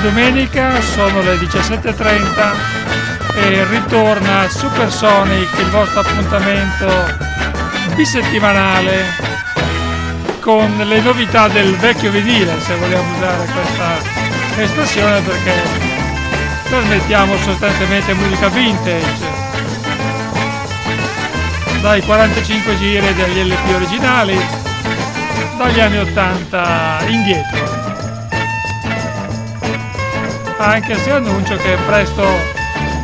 domenica, sono le 17.30 e ritorna Supersonic, il vostro appuntamento bisettimanale con le novità del vecchio vinile, se vogliamo usare questa espressione perché trasmettiamo sostanzialmente musica vintage. Dai 45 giri degli LP originali dagli anni 80 indietro anche se annuncio che presto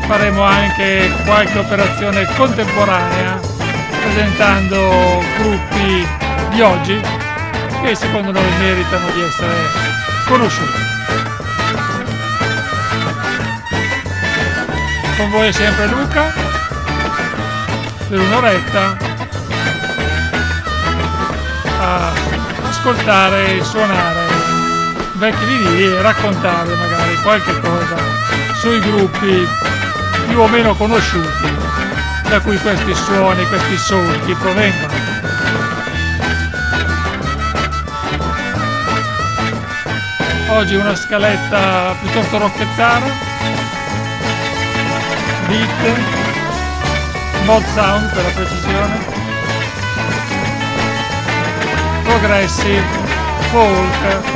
faremo anche qualche operazione contemporanea presentando gruppi di oggi che secondo noi meritano di essere conosciuti. Con voi è sempre Luca per un'oretta a ascoltare e suonare vecchi vinili e raccontare magari qualche cosa sui gruppi più o meno conosciuti da cui questi suoni, questi solchi provengono. Oggi una scaletta piuttosto rocchettara, beat, mod sound per la precisione, progressive, folk,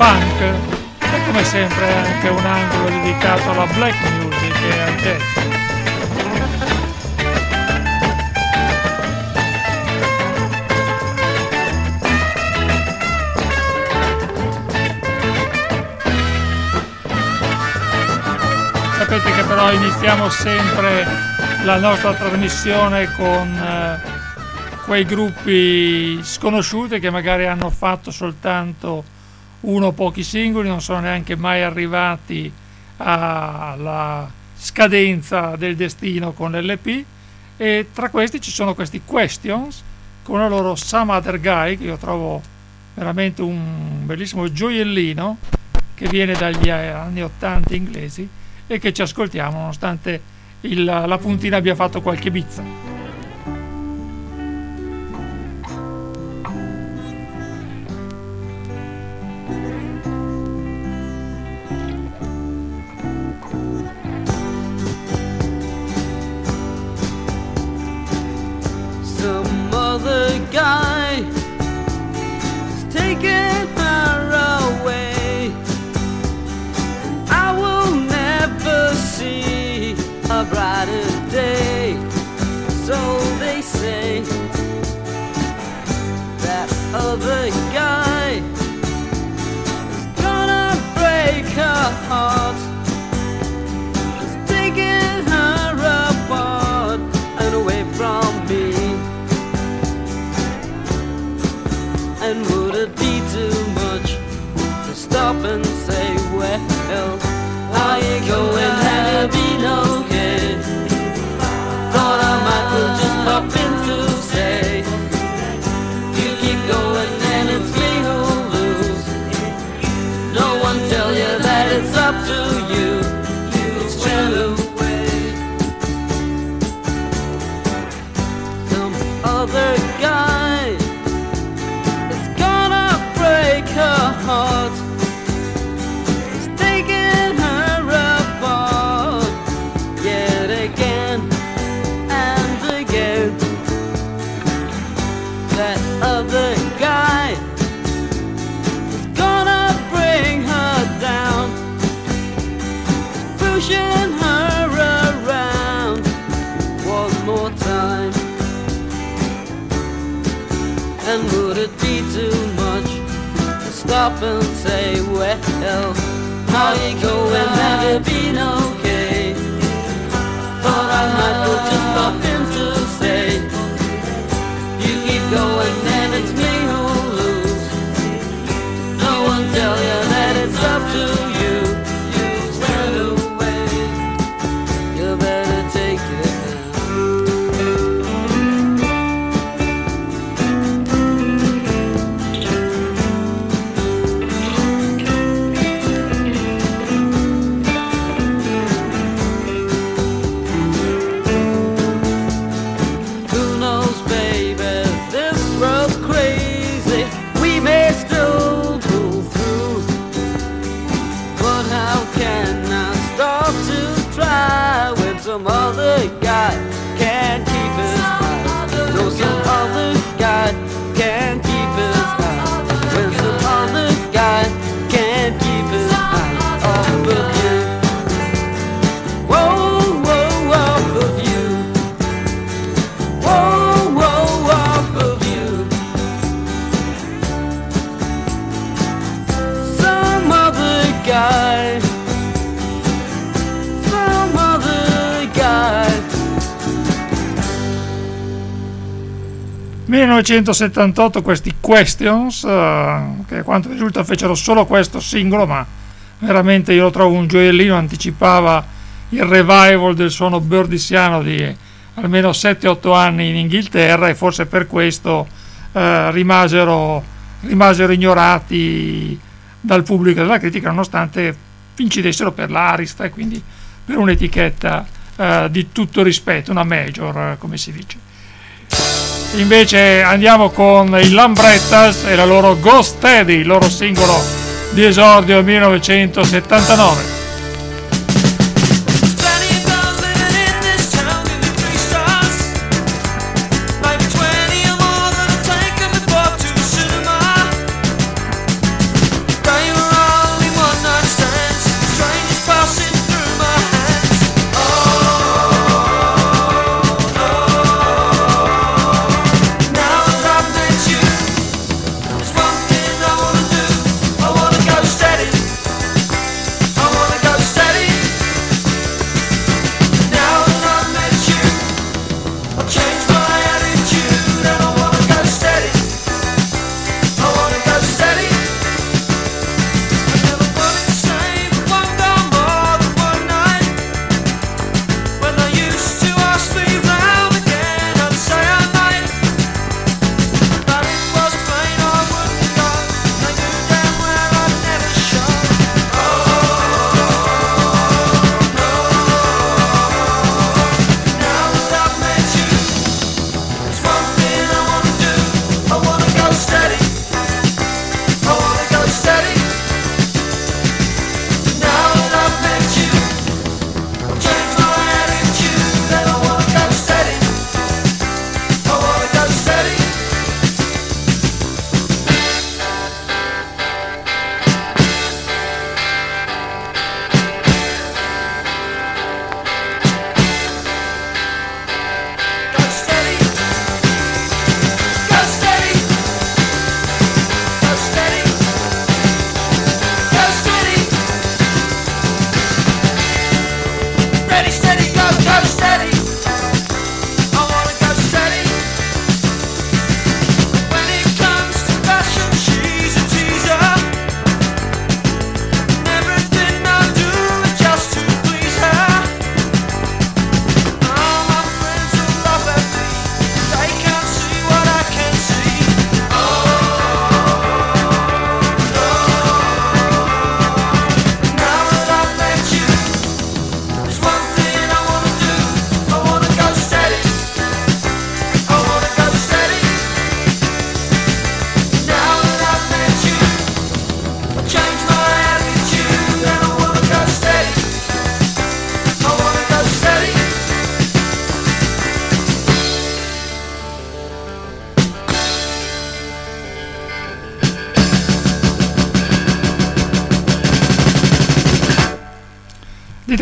punk e come sempre anche un angolo dedicato alla black music e al jazz. Sapete che però iniziamo sempre la nostra trasmissione con eh, quei gruppi sconosciuti che magari hanno fatto soltanto uno o pochi singoli, non sono neanche mai arrivati alla scadenza del destino con l'LP e tra questi ci sono questi Questions con la loro Some Other Guy che io trovo veramente un bellissimo gioiellino che viene dagli anni 80 inglesi e che ci ascoltiamo nonostante il, la puntina abbia fatto qualche bizza. Stop and say, well, how you going? Have you 1978 questi Questions, eh, che a quanto risulta fecero solo questo singolo, ma veramente io lo trovo un gioiellino, anticipava il revival del suono birdisiano di almeno 7-8 anni in Inghilterra e forse per questo eh, rimasero, rimasero ignorati dal pubblico e dalla critica nonostante incidessero per l'Arista e quindi per un'etichetta eh, di tutto rispetto, una major eh, come si dice. Invece andiamo con i Lambrettas e la loro Ghost Steady, il loro singolo di esordio 1979.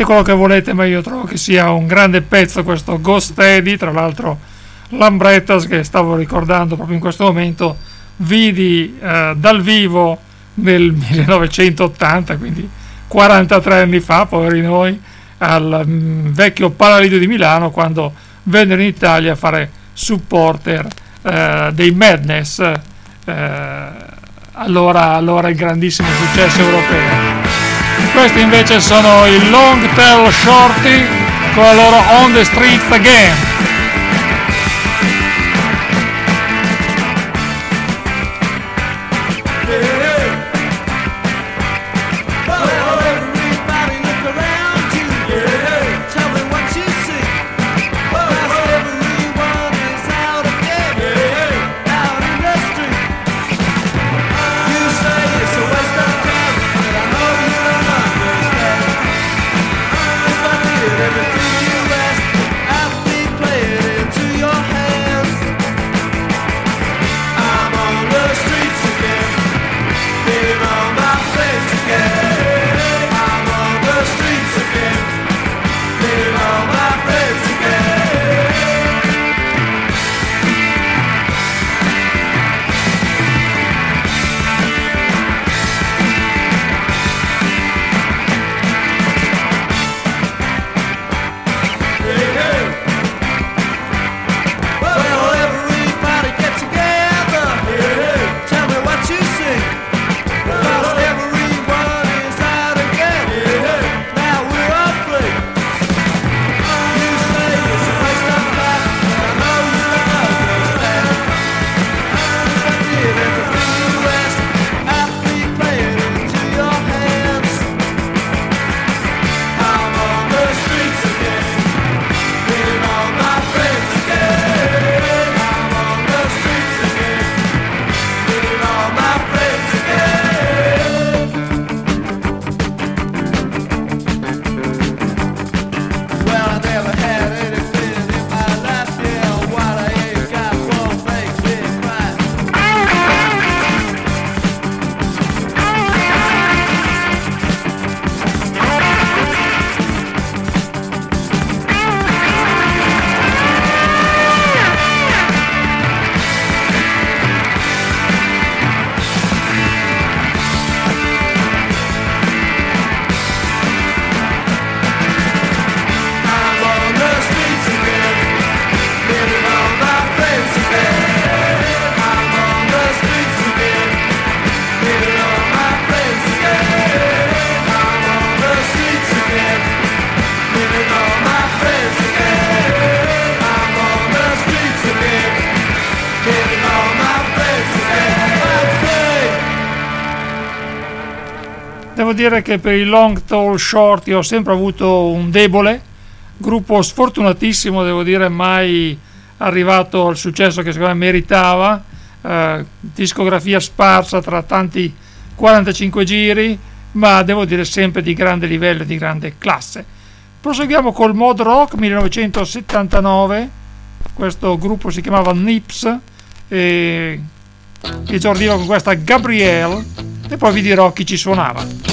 Quello che volete, ma io trovo che sia un grande pezzo questo Ghost Steady, tra l'altro Lambrettas che stavo ricordando proprio in questo momento, vidi eh, dal vivo nel 1980, quindi 43 anni fa, poveri noi, al mh, mm, vecchio Palalido di Milano quando vennero in Italia a fare supporter eh, dei Madness, eh, allora, allora il grandissimo successo europeo. Questi invece sono i Long Tail Shorty con la loro On the Streets Again. Dire che per i long tall short io ho sempre avuto un debole, gruppo sfortunatissimo, devo dire, mai arrivato al successo che secondo me meritava, eh, discografia sparsa tra tanti 45 giri, ma devo dire sempre di grande livello di grande classe. Proseguiamo col Mod Rock 1979, questo gruppo si chiamava Nips e esordiva con questa Gabrielle e poi vi dirò chi ci suonava.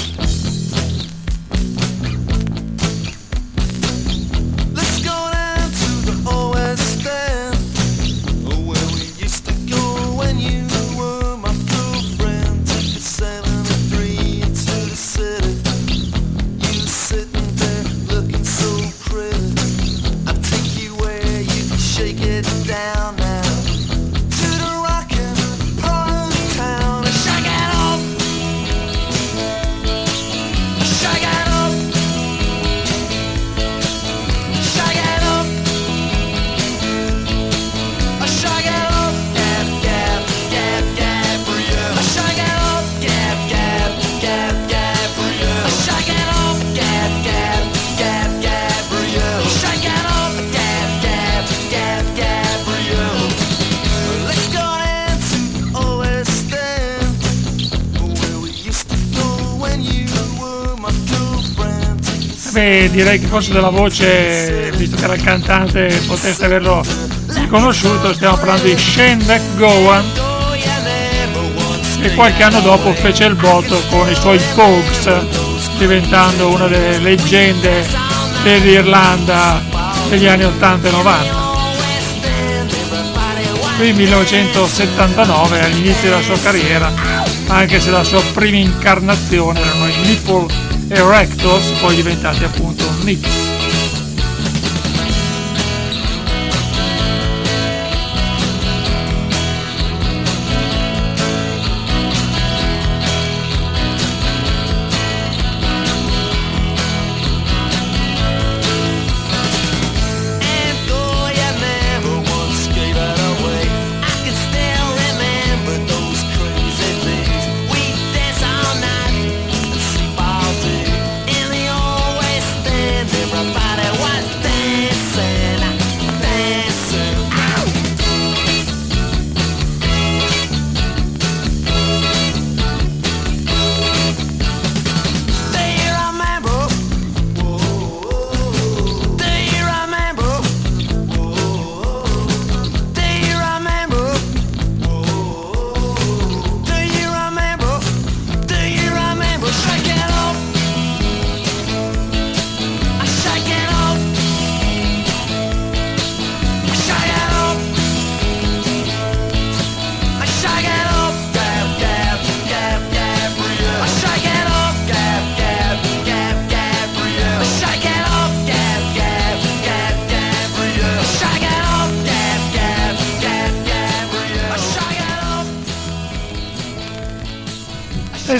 Direi che forse della voce, visto che era il cantante, potreste averlo riconosciuto, stiamo parlando di Shane McGowan e qualche anno dopo fece il botto con i suoi Pogues, diventando una delle leggende dell'Irlanda degli anni 80 e 90. Qui 1979 all'inizio della sua carriera, anche se la sua prima incarnazione erano i Nipple Erectors, poi diventati appunto Nips.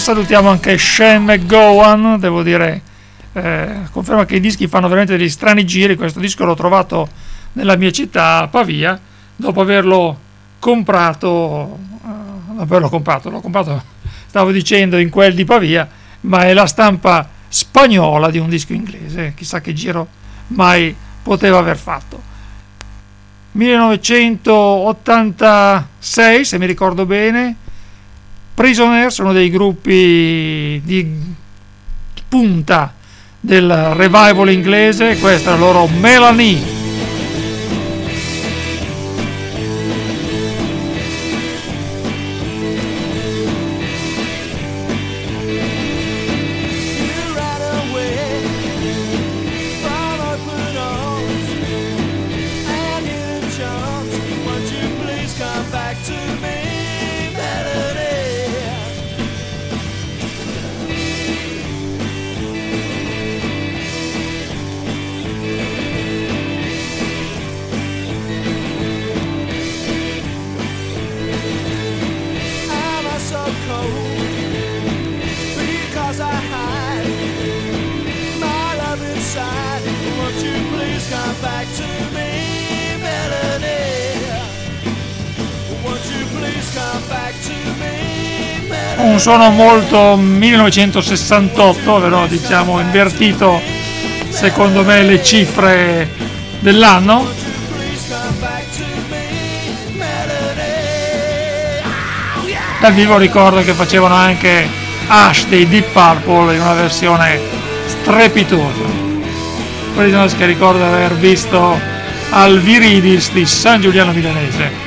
Salutiamo anche Shane McGowan, devo dire, eh, conferma che i dischi fanno veramente degli strani giri, questo disco l'ho trovato nella mia città, Pavia, dopo averlo comprato, eh, averlo comprato, l'ho comprato, stavo dicendo, in quel di Pavia, ma è la stampa spagnola di un disco inglese, chissà che giro mai poteva aver fatto. 1986, se mi ricordo bene, Prisoner sono dei gruppi di punta del revival inglese, questa è la loro Melanie. Un suono molto 1968, però diciamo invertito secondo me le cifre dell'anno. Dal vivo ricordo che facevano anche Ash dei Deep Purple in una versione strepitosa. Quelli che ricordo aver visto al Viridis di San Giuliano Milanese.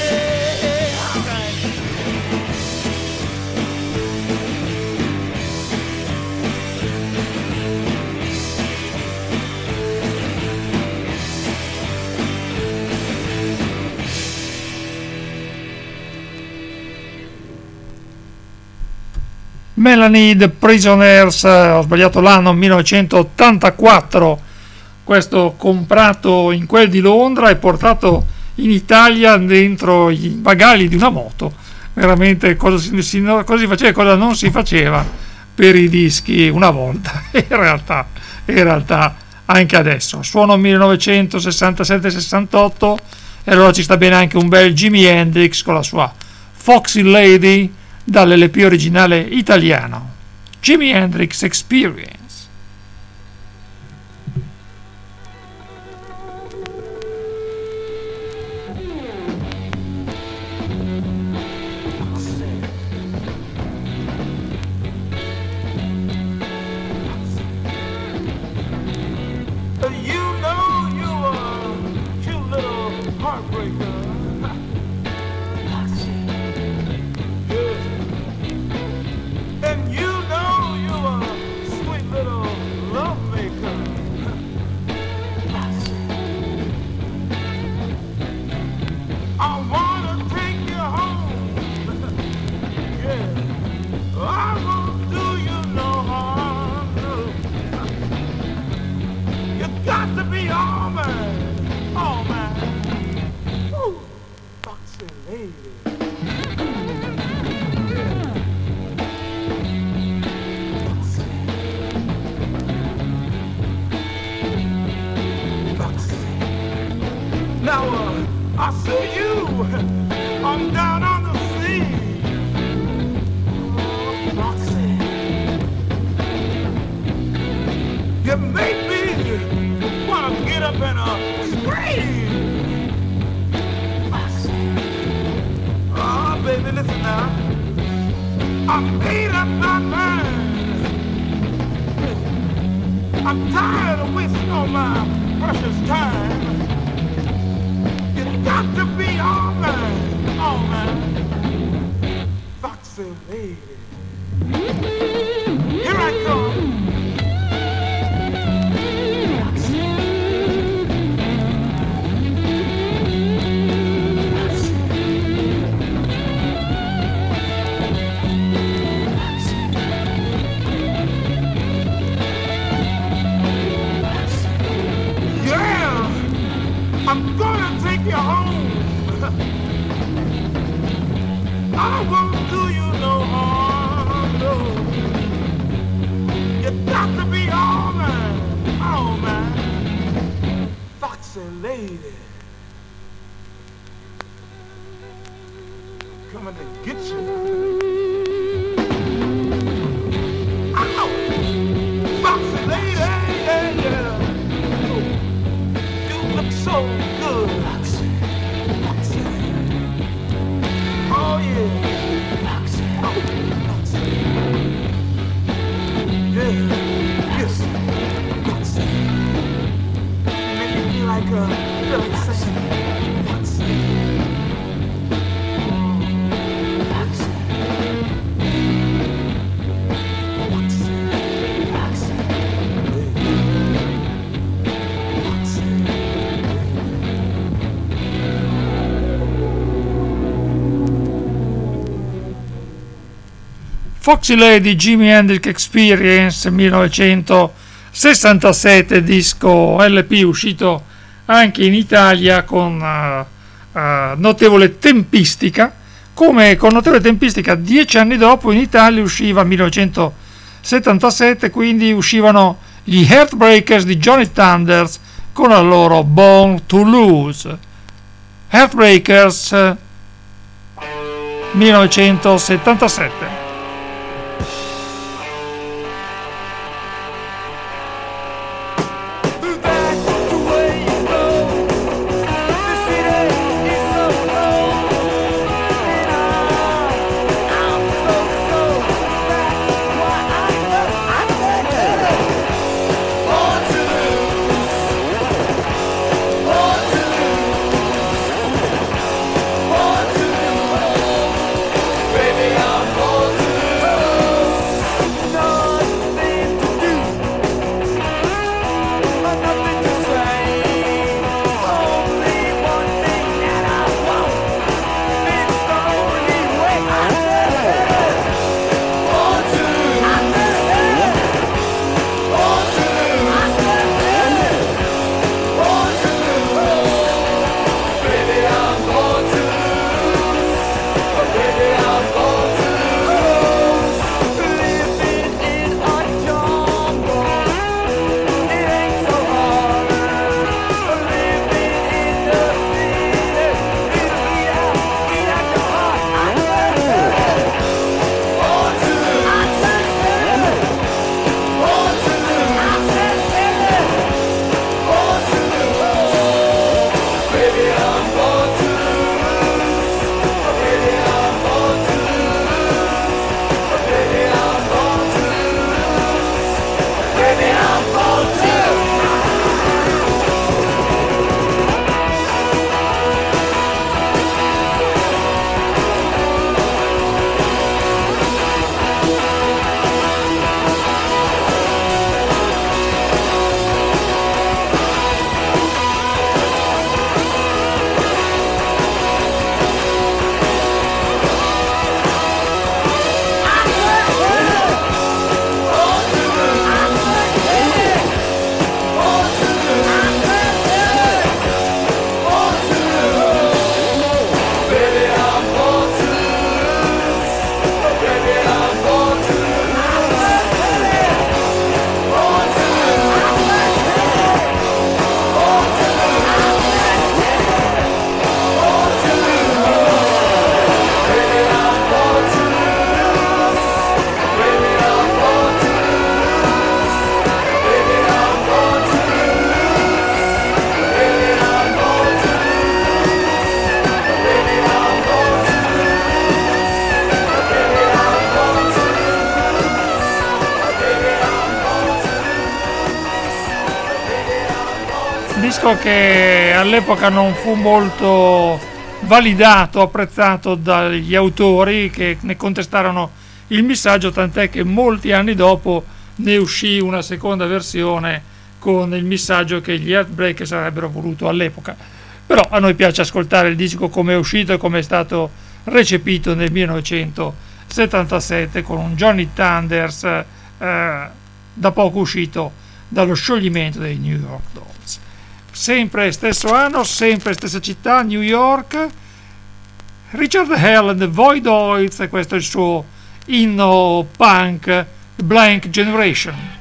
Melanie The Prisoners, ho sbagliato l'anno 1984, questo comprato in quel di Londra e portato in Italia dentro i bagagli di una moto. Veramente cosa si, cosa si faceva e cosa non si faceva per i dischi una volta, in realtà, in realtà anche adesso. Suono 1967-68 e allora ci sta bene anche un bel Jimi Hendrix con la sua Foxy Lady dall'LP originale italiano Jimi Hendrix Experience. I'm tired of wasting all my precious time. It's got to be all mine, all mine. Lady. Here I come. lady coming to get Foxy Lady Jimi Hendrix Experience 1967, disco LP uscito anche in Italia con uh, uh, notevole tempistica, come con notevole tempistica dieci anni dopo in Italia usciva 1977, quindi uscivano gli Heartbreakers di Johnny Thunders con la loro Born to Lose. Heartbreakers 1977. Disco che all'epoca non fu molto validato, apprezzato dagli autori che ne contestarono il messaggio, tant'è che molti anni dopo ne uscì una seconda versione con il messaggio che gli Heartbreakers avrebbero voluto all'epoca. Però a noi piace ascoltare il disco come è uscito e come è stato recepito nel 1977 con un Johnny Thunders eh, da poco uscito dallo scioglimento dei New York Dolls sempre stesso anno, sempre stessa città, New York. Richard Hell and the Void Oils, questo è il suo inno punk, Blank Generation.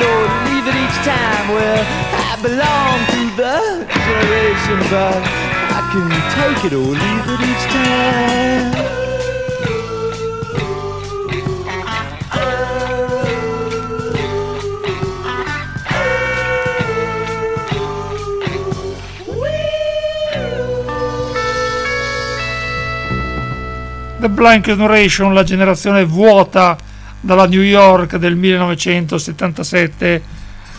It or leave it each time. Well, I belong to the generation, but I can take it or leave it each time. The Blank Generation, la generazione vuota dalla New York del 1977,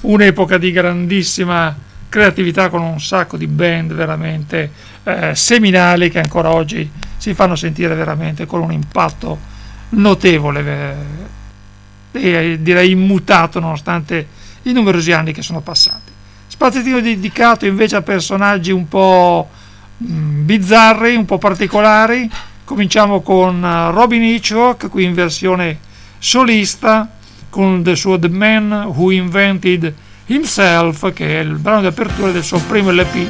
un'epoca di grandissima creatività con un sacco di band veramente eh, seminali che ancora oggi si fanno sentire veramente con un impatto notevole eh, e direi immutato nonostante i numerosi anni che sono passati. Spazietino dedicato invece a personaggi un po' mm, bizzarri, un po' particolari, Cominciamo con eh, Robin Hitchcock, qui in versione solista, con il suo The Man Who Invented Himself, che è il brano di apertura del suo primo LP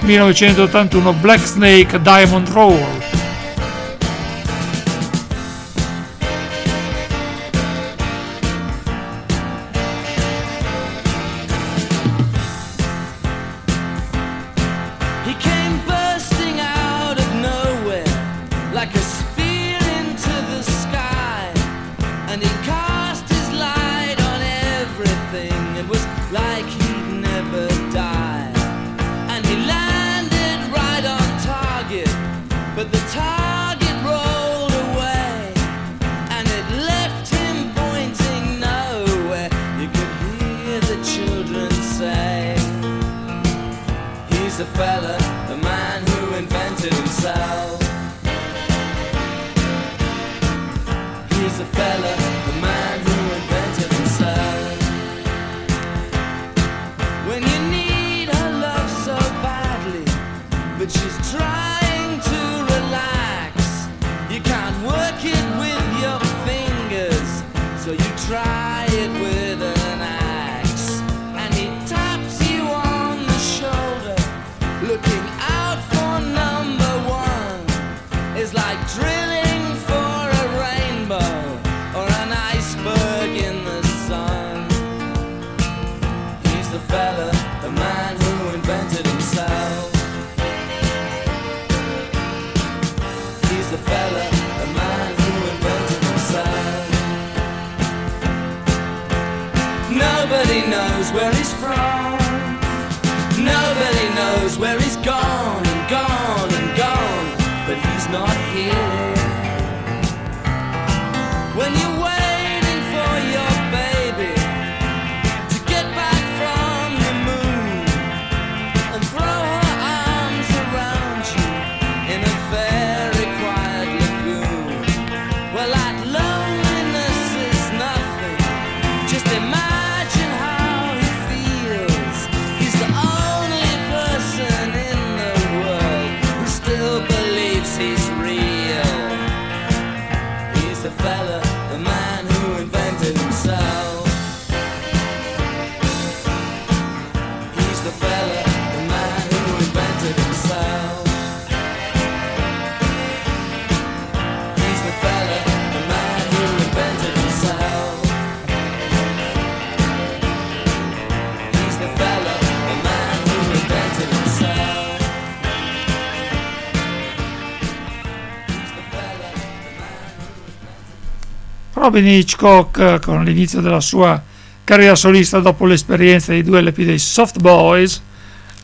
1981 Black Snake Diamond Roll. it was like he'd never die. And he landed right on target, but the target rolled away, and it left him pointing nowhere. You could hear the children say, He's a fella, the man who invented himself. He's fella. fell Robin Hitchcock con l'inizio della sua carriera solista dopo l'esperienza di due LP dei Soft Boys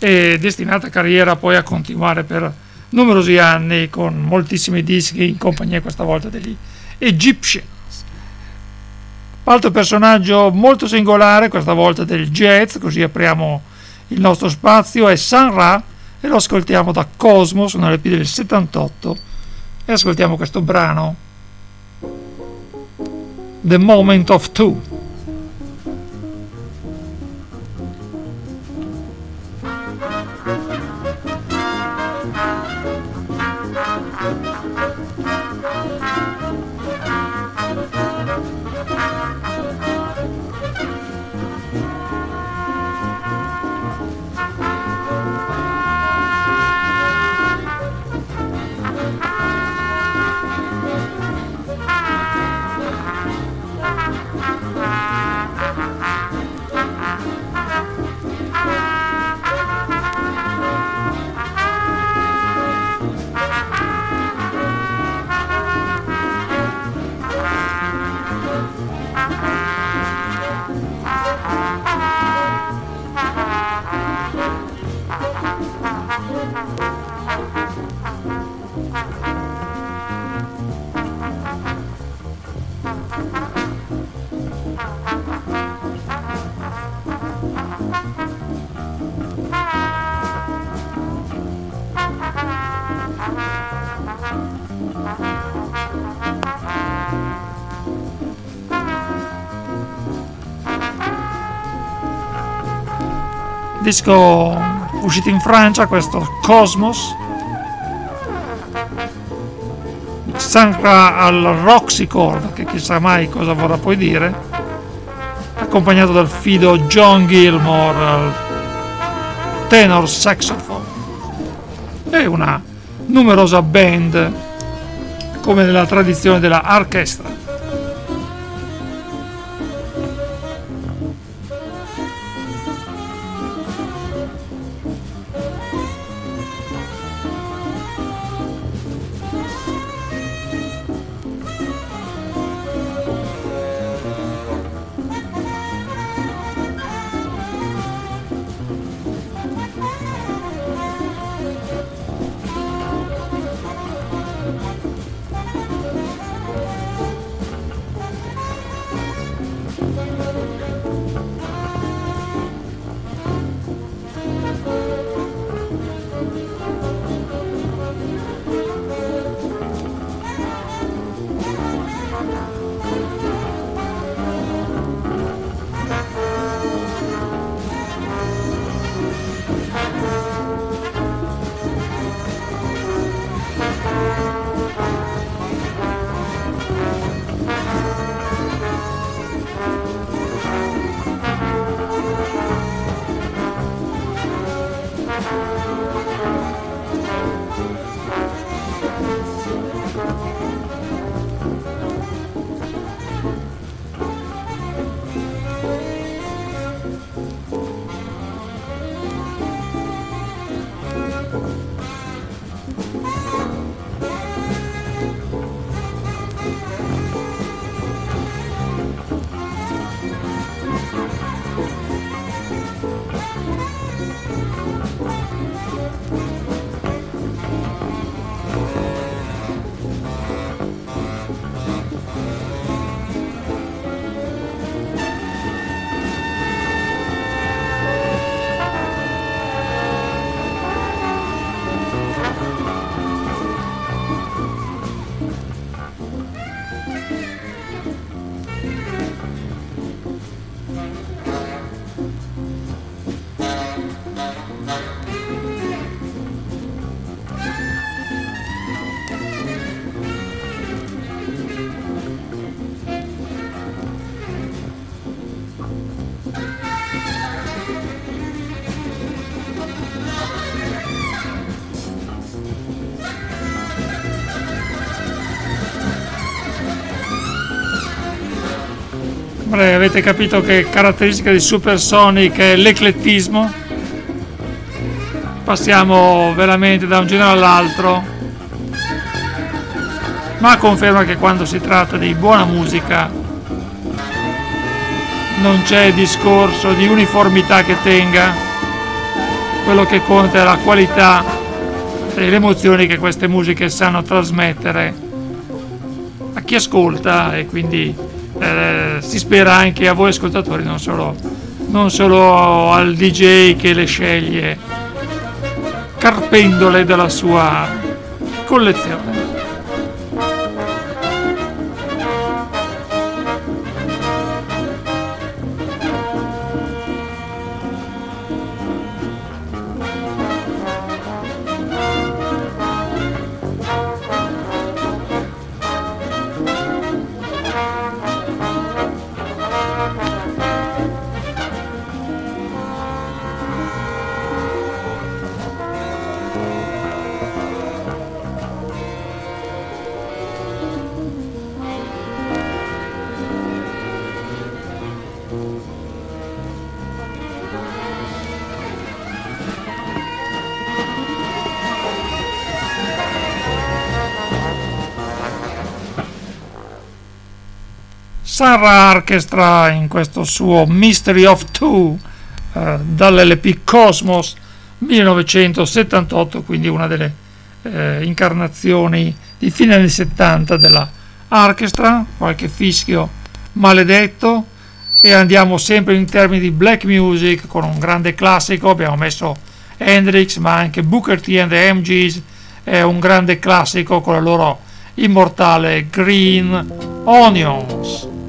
e destinata carriera poi a continuare per numerosi anni con moltissimi dischi in compagnia questa volta degli Egyptians. Altro personaggio molto singolare, questa volta del jazz, così apriamo il nostro spazio, è San Ra e lo ascoltiamo da Cosmos, un LP del 78 e ascoltiamo questo brano the moment of two. Disco uscito in Francia, questo Cosmos, Sangra al Roxycord, che chissà mai cosa vorrà poi dire, accompagnato dal fido John Gilmore al tenor saxophone e una numerosa band come nella tradizione della orchestra. Avete capito che caratteristica di Supersonic è l'eclettismo? Passiamo veramente da un genere all'altro, ma conferma che quando si tratta di buona musica non c'è discorso di uniformità che tenga, quello che conta è la qualità e le emozioni che queste musiche sanno trasmettere a chi ascolta e quindi eh, si spera anche a voi ascoltatori, non solo, non solo al DJ che le sceglie carpendole della sua collezione. Sarah Orchestra in questo suo Mystery of Two eh, dall'LP Cosmos 1978, quindi una delle eh, incarnazioni di fine anni 70 della orchestra, qualche fischio maledetto. E andiamo sempre in termini di black music con un grande classico, abbiamo messo Hendrix ma anche Booker T and the MGs è un grande classico con la loro immortale Green Onions.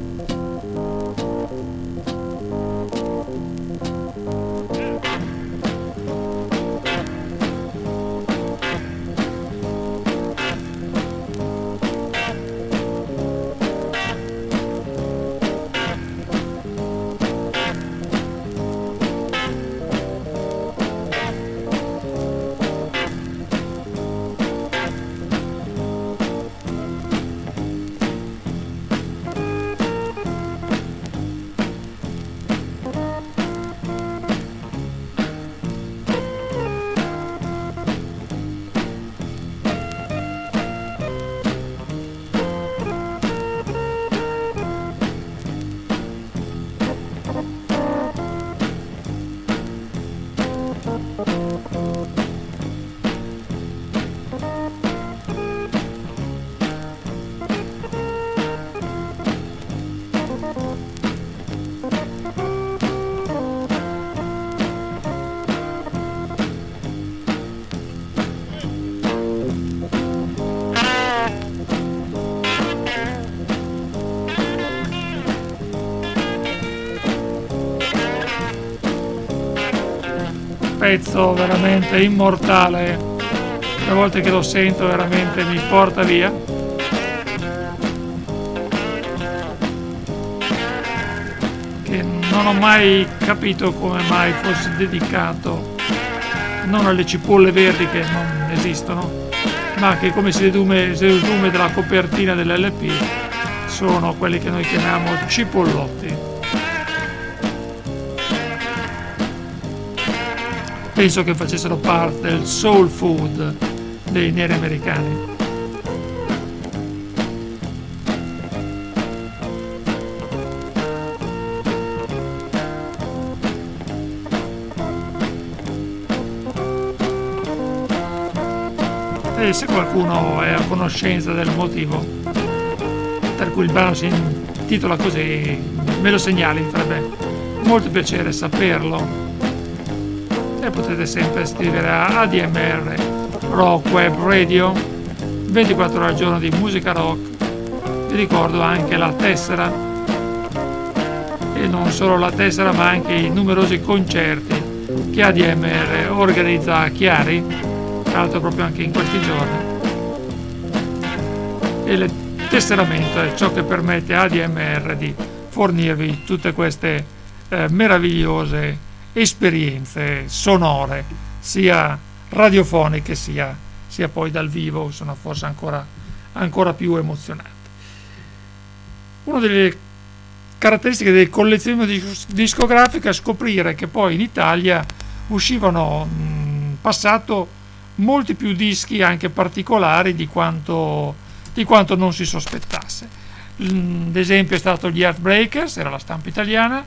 Pezzo veramente immortale, le volte che lo sento veramente mi porta via. Che non ho mai capito come mai fosse dedicato non alle cipolle verdi che non esistono, ma che come si dedume, si dedume dalla copertina dell'LP sono quelli che noi chiamiamo cipollotti. Penso che facessero parte del soul food dei neri americani. E se qualcuno è a conoscenza del motivo per cui il brano si intitola così, me lo segnali, mi farebbe molto piacere saperlo. E potete sempre scrivere a ADMR Rock Web Radio, 24 ore al giorno di musica rock. Vi ricordo anche la tessera, e non solo la tessera ma anche i numerosi concerti che ADMR organizza a Chiari, tra l'altro proprio anche in questi giorni. E le tesseramento è ciò che permette a ADMR di fornirvi tutte queste eh, meravigliose esperienze sonore, sia radiofoniche sia, sia, poi dal vivo, sono forse ancora, ancora più emozionanti. Una delle caratteristiche del collezionismo discografico è scoprire che poi in Italia uscivano in passato molti più dischi anche particolari di quanto di quanto non si sospettasse. L'esempio è stato gli Heartbreakers, era la stampa italiana,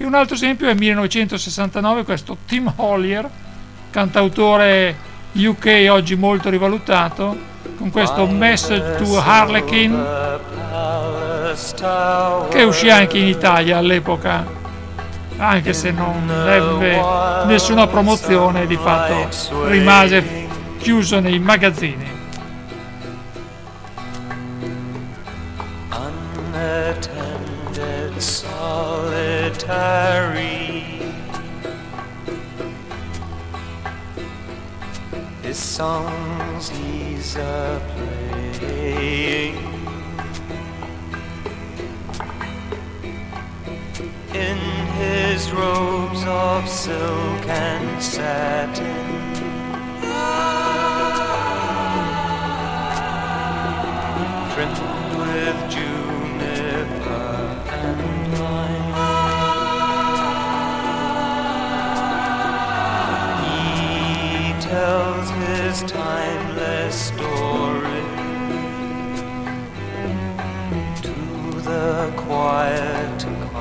e un altro esempio è 1969, questo Tim Hollier, cantautore UK oggi molto rivalutato, con questo Message to Harlequin, che uscì anche in Italia all'epoca, anche se non ebbe nessuna promozione, di fatto rimase chiuso nei magazzini. Solitary. His songs he's a playing in his robes of silk and satin. Trimmed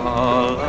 all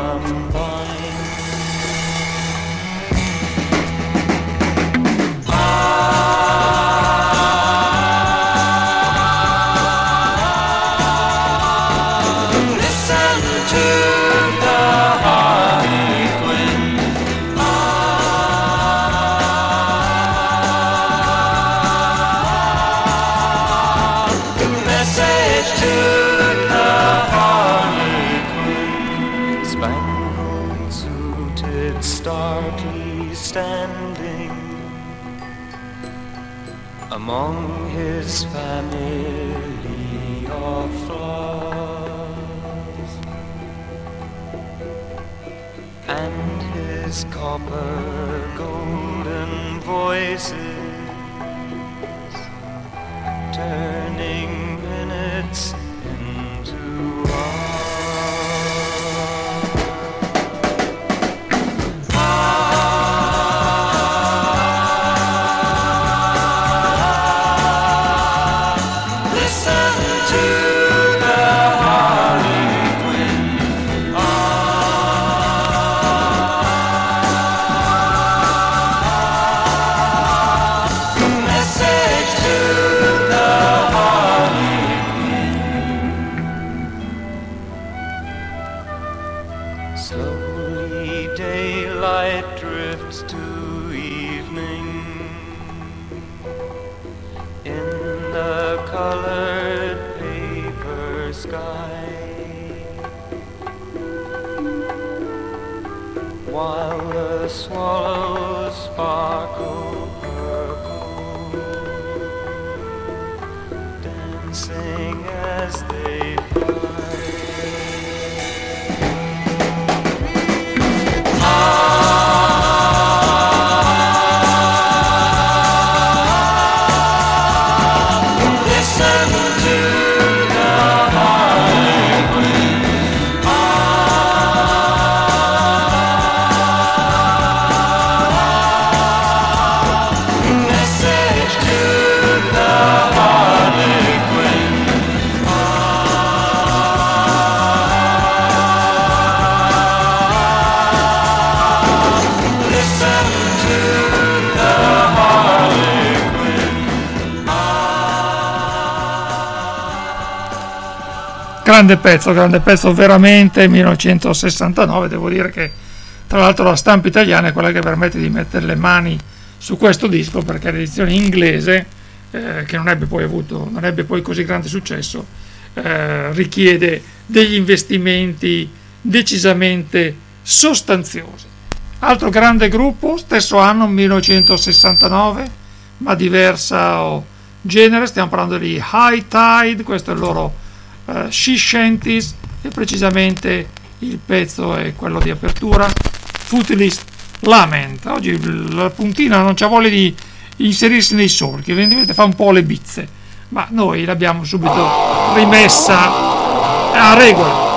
Slowly daylight drifts to evening. Grande pezzo, grande pezzo veramente 1969, devo dire che tra l'altro la stampa italiana è quella che permette di mettere le mani su questo disco perché l'edizione inglese, eh, che non ebbe poi avuto, non ebbe poi così grande successo, eh, richiede degli investimenti decisamente sostanziosi. Altro grande gruppo, stesso anno 1969, ma diverso genere, stiamo parlando di High Tide, questo è il loro eh, She Shanties e precisamente il pezzo è quello di apertura Footlist Lament. Oggi la puntina non c'ha voglia di inserirsi nei solchi, evidentemente fa un po' le bizze, ma noi l'abbiamo subito rimessa a regola.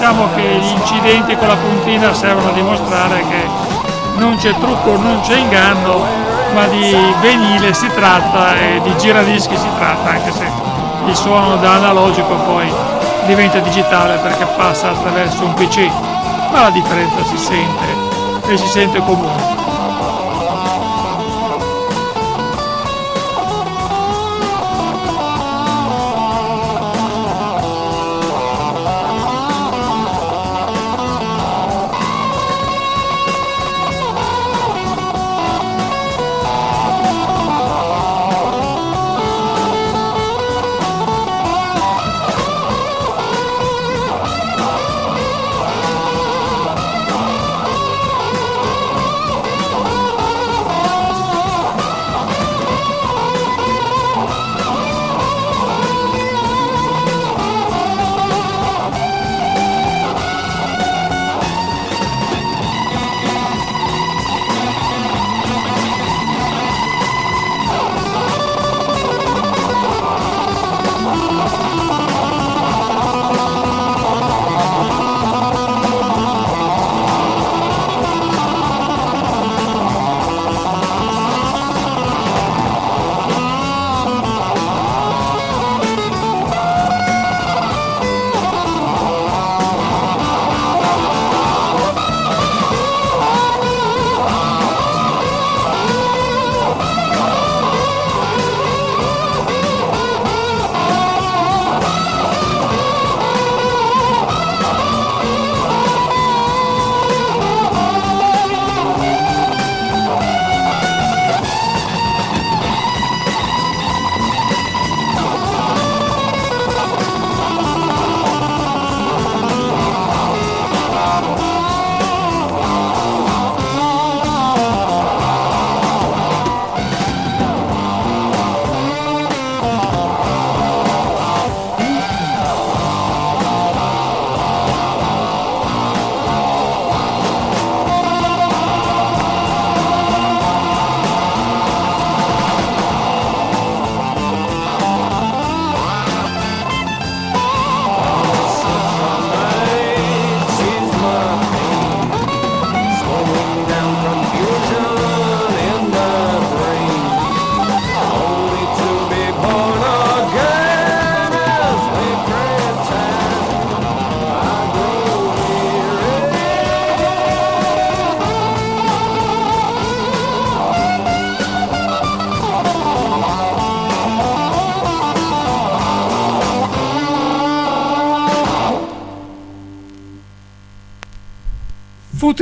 Diciamo che gli incidenti con la puntina servono a dimostrare che non c'è trucco, non c'è inganno, ma di venile si tratta e di giradischi si tratta, anche se il suono da analogico poi diventa digitale perché passa attraverso un PC, ma la differenza si sente e si sente comunque.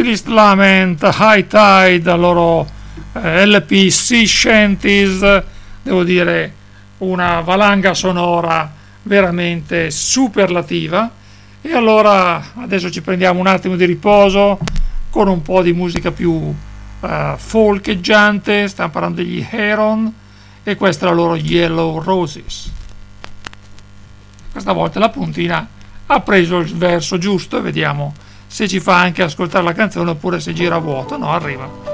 Futilist Lament, High Tide, la loro eh, LP Sea Shanties, devo dire una valanga sonora veramente superlativa. E allora adesso ci prendiamo un attimo di riposo con un po' di musica più uh, folkeggiante, stiamo parlando degli Heron e questa è la loro Yellow Roses. Questa volta la puntina ha preso il verso giusto e vediamo se ci fa anche ascoltare la canzone oppure se gira a vuoto. No, arriva.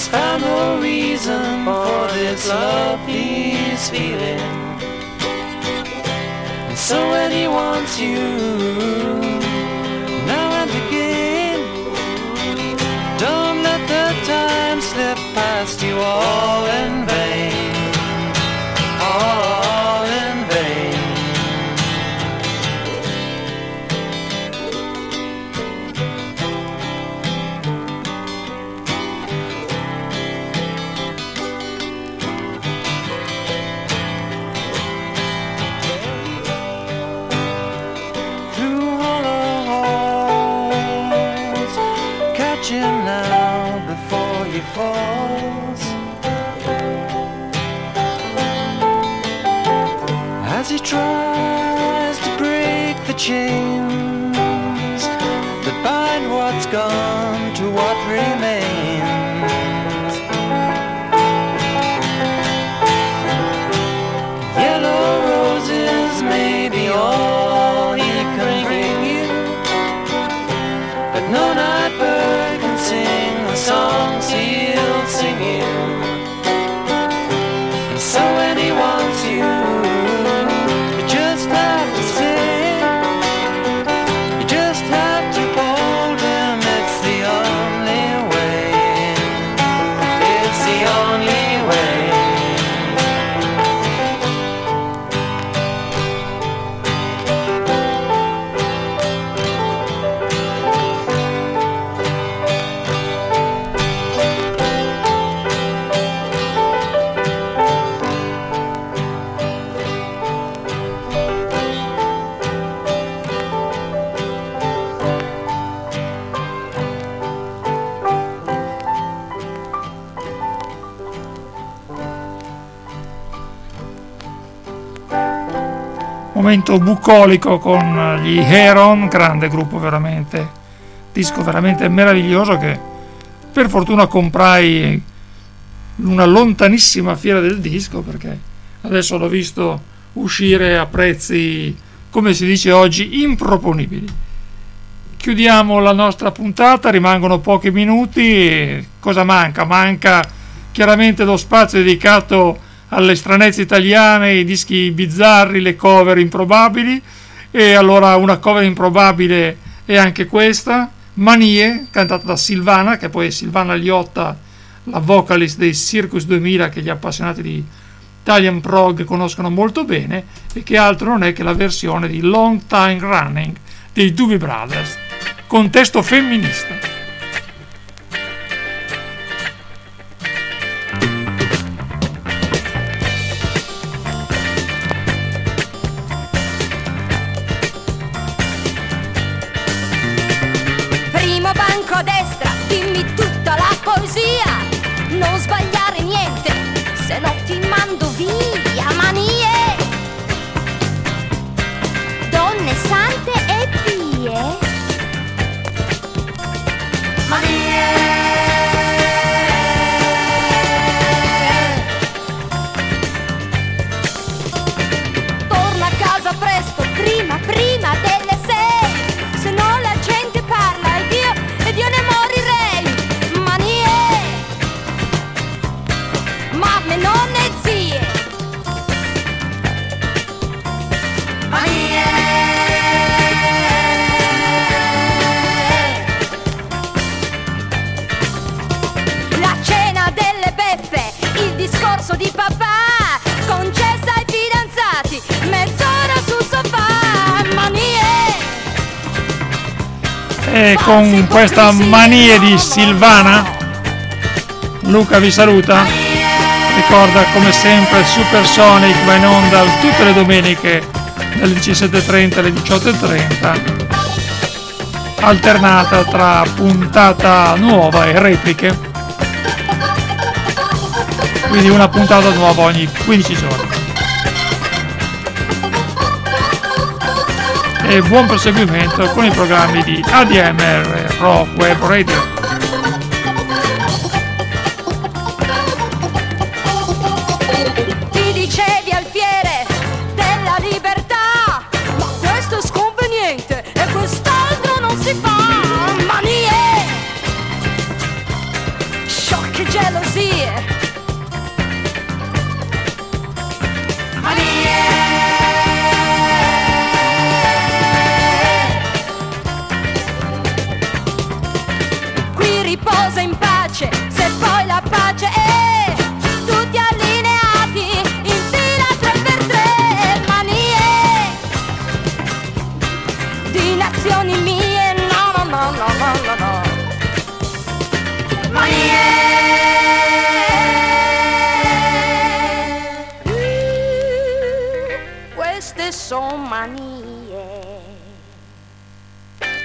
He's found no reason for this love he's feeling. And so when he wants you, now and again, don't let the time slip past you all in momento bucolico con gli Heron, grande gruppo veramente, disco veramente meraviglioso che per fortuna comprai una lontanissima fiera del disco perché adesso l'ho visto uscire a prezzi, come si dice oggi, improponibili. Chiudiamo la nostra puntata, rimangono pochi minuti. Cosa manca? Manca chiaramente lo spazio dedicato alle stranezze italiane, i dischi bizzarri, le cover improbabili. E allora una cover improbabile è anche questa, Manie, cantata da Silvana, che poi è Silvana Liotta, la vocalist dei Circus 2000 che gli appassionati di Italian Prog conoscono molto bene e che altro non è che la versione di Long Time Running dei Doobie Brothers, con testo femminista. Mamme, nonne, zie. La cena delle beffe, il discorso di papà, concessa ai fidanzati, mezz'ora sul sofà, manie. E con questa mania di Silvana, Luca vi saluta. Ricorda come sempre Supersonic va in onda tutte le domeniche dalle 17.30 alle 18.30, alternata tra puntata nuova e repliche. Quindi una puntata nuova ogni 15 giorni. E buon proseguimento con i programmi di ADMR Rock Web Radio.